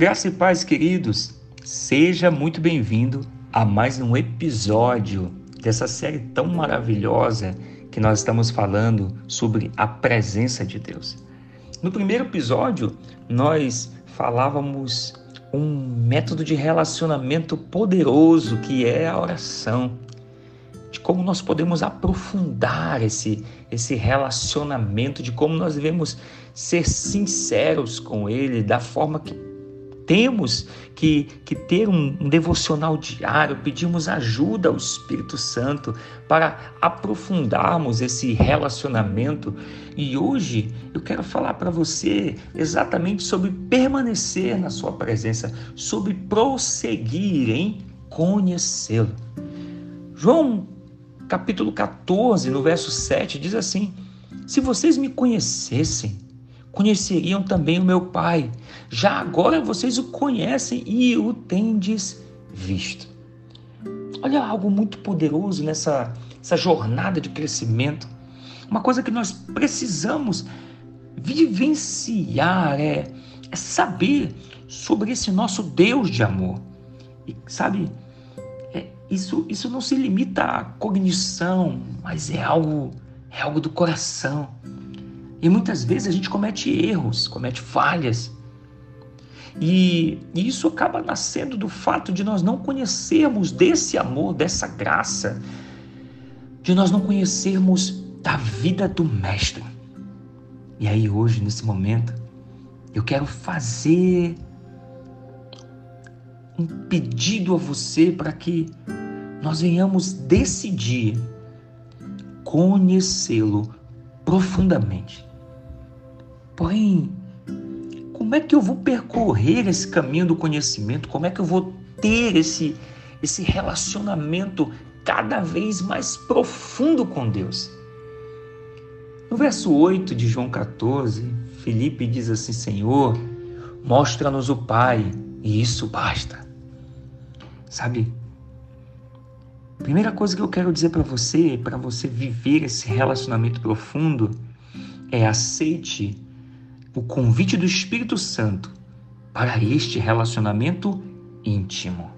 Graça e paz, queridos. Seja muito bem-vindo a mais um episódio dessa série tão maravilhosa que nós estamos falando sobre a presença de Deus. No primeiro episódio, nós falávamos um método de relacionamento poderoso que é a oração. De como nós podemos aprofundar esse, esse relacionamento, de como nós devemos ser sinceros com Ele, da forma que temos que, que ter um, um devocional diário, pedimos ajuda ao Espírito Santo para aprofundarmos esse relacionamento. E hoje eu quero falar para você exatamente sobre permanecer na Sua presença, sobre prosseguir em conhecê-lo. João capítulo 14, no verso 7, diz assim: Se vocês me conhecessem, conheceriam também o meu Pai. Já agora vocês o conhecem e o tendes visto. Olha algo muito poderoso nessa essa jornada de crescimento. Uma coisa que nós precisamos vivenciar é, é saber sobre esse nosso Deus de amor. E sabe, é, isso, isso não se limita à cognição, mas é algo, é algo do coração. E muitas vezes a gente comete erros, comete falhas. E, isso acaba nascendo do fato de nós não conhecermos desse amor, dessa graça, de nós não conhecermos da vida do Mestre. E aí, hoje, nesse momento, eu quero fazer um pedido a você para que nós venhamos decidir conhecê-lo profundamente. Porém, como é que eu vou percorrer esse caminho do conhecimento? Como é que eu vou ter esse, esse relacionamento cada vez mais profundo com Deus? No verso 8 de João 14, Felipe diz assim: Senhor, mostra-nos o Pai, e isso basta. Sabe? Primeira coisa que eu quero dizer para você, para você viver esse relacionamento profundo, é aceite o convite do Espírito Santo para este relacionamento íntimo.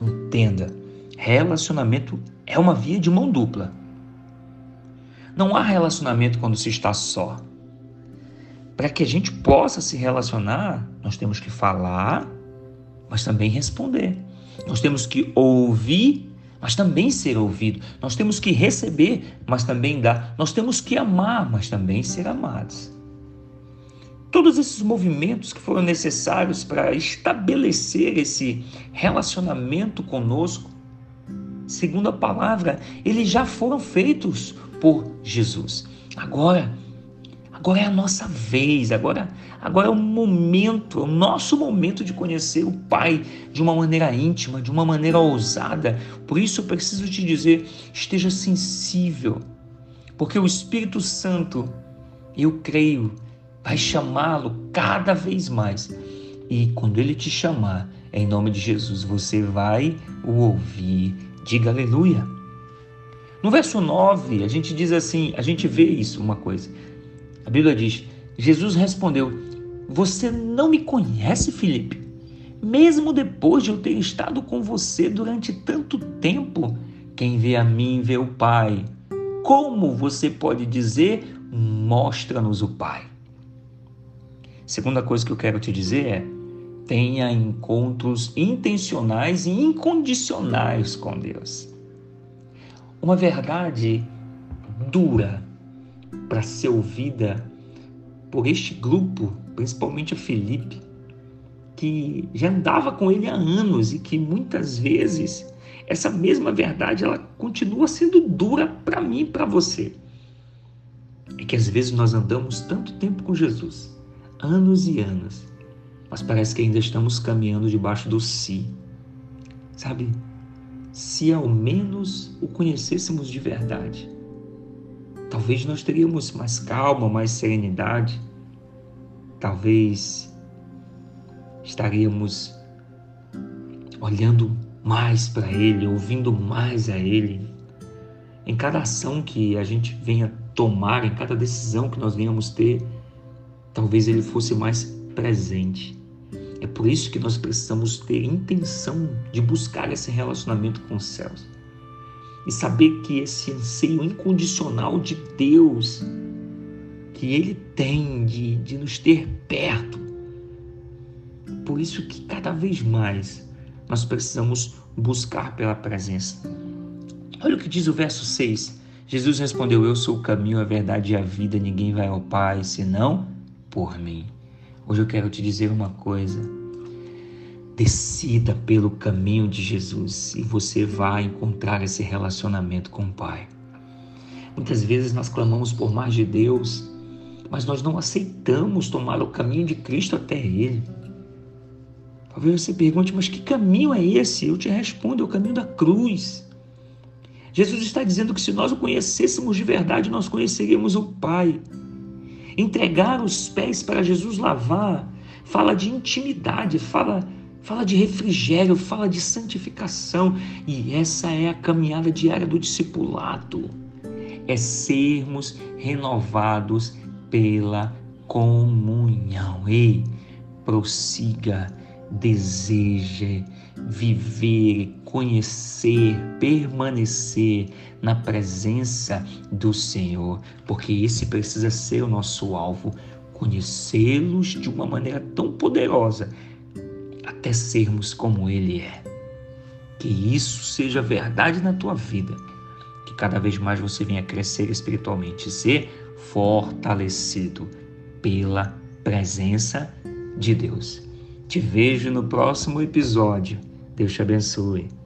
Entenda, relacionamento é uma via de mão dupla. Não há relacionamento quando se está só. Para que a gente possa se relacionar, nós temos que falar, mas também responder. Nós temos que ouvir mas também ser ouvido. Nós temos que receber, mas também dar. Nós temos que amar, mas também ser amados. Todos esses movimentos que foram necessários para estabelecer esse relacionamento conosco, segundo a palavra, eles já foram feitos por Jesus. Agora, Agora é a nossa vez, agora, agora é o momento, é o nosso momento de conhecer o Pai de uma maneira íntima, de uma maneira ousada. Por isso eu preciso te dizer: esteja sensível, porque o Espírito Santo, eu creio, vai chamá-lo cada vez mais. E quando ele te chamar, em nome de Jesus, você vai o ouvir. Diga aleluia. No verso 9, a gente diz assim, a gente vê isso, uma coisa. A Bíblia diz: Jesus respondeu: Você não me conhece, Felipe? Mesmo depois de eu ter estado com você durante tanto tempo, quem vê a mim vê o Pai. Como você pode dizer, mostra-nos o Pai? Segunda coisa que eu quero te dizer é: tenha encontros intencionais e incondicionais com Deus. Uma verdade dura para ser ouvida por este grupo, principalmente a Felipe, que já andava com ele há anos e que muitas vezes essa mesma verdade ela continua sendo dura para mim e para você. É que às vezes nós andamos tanto tempo com Jesus, anos e anos, mas parece que ainda estamos caminhando debaixo do si. Sabe? Se ao menos o conhecêssemos de verdade talvez nós teríamos mais calma, mais serenidade, talvez estaríamos olhando mais para Ele, ouvindo mais a Ele. Em cada ação que a gente venha tomar, em cada decisão que nós venhamos ter, talvez Ele fosse mais presente. É por isso que nós precisamos ter intenção de buscar esse relacionamento com os céus e saber que esse anseio incondicional de Deus que Ele tem de, de nos ter perto. Por isso que cada vez mais nós precisamos buscar pela presença. Olha o que diz o verso 6. Jesus respondeu: Eu sou o caminho, a verdade e a vida, ninguém vai ao Pai senão por mim. Hoje eu quero te dizer uma coisa. Decida pelo caminho de Jesus e você vai encontrar esse relacionamento com o Pai. Muitas vezes nós clamamos por mais de Deus, mas nós não aceitamos tomar o caminho de Cristo até Ele. Talvez você pergunte, mas que caminho é esse? Eu te respondo, é o caminho da cruz. Jesus está dizendo que se nós o conhecêssemos de verdade, nós conheceríamos o Pai. Entregar os pés para Jesus lavar fala de intimidade, fala, fala de refrigério, fala de santificação. E essa é a caminhada diária do discipulado. É sermos renovados pela comunhão. Ei, prossiga, deseje viver, conhecer, permanecer na presença do Senhor, porque esse precisa ser o nosso alvo, conhecê-los de uma maneira tão poderosa até sermos como Ele é. Que isso seja verdade na tua vida, que cada vez mais você venha crescer espiritualmente, ser fortalecido pela presença de Deus. Te vejo no próximo episódio. Deus te abençoe.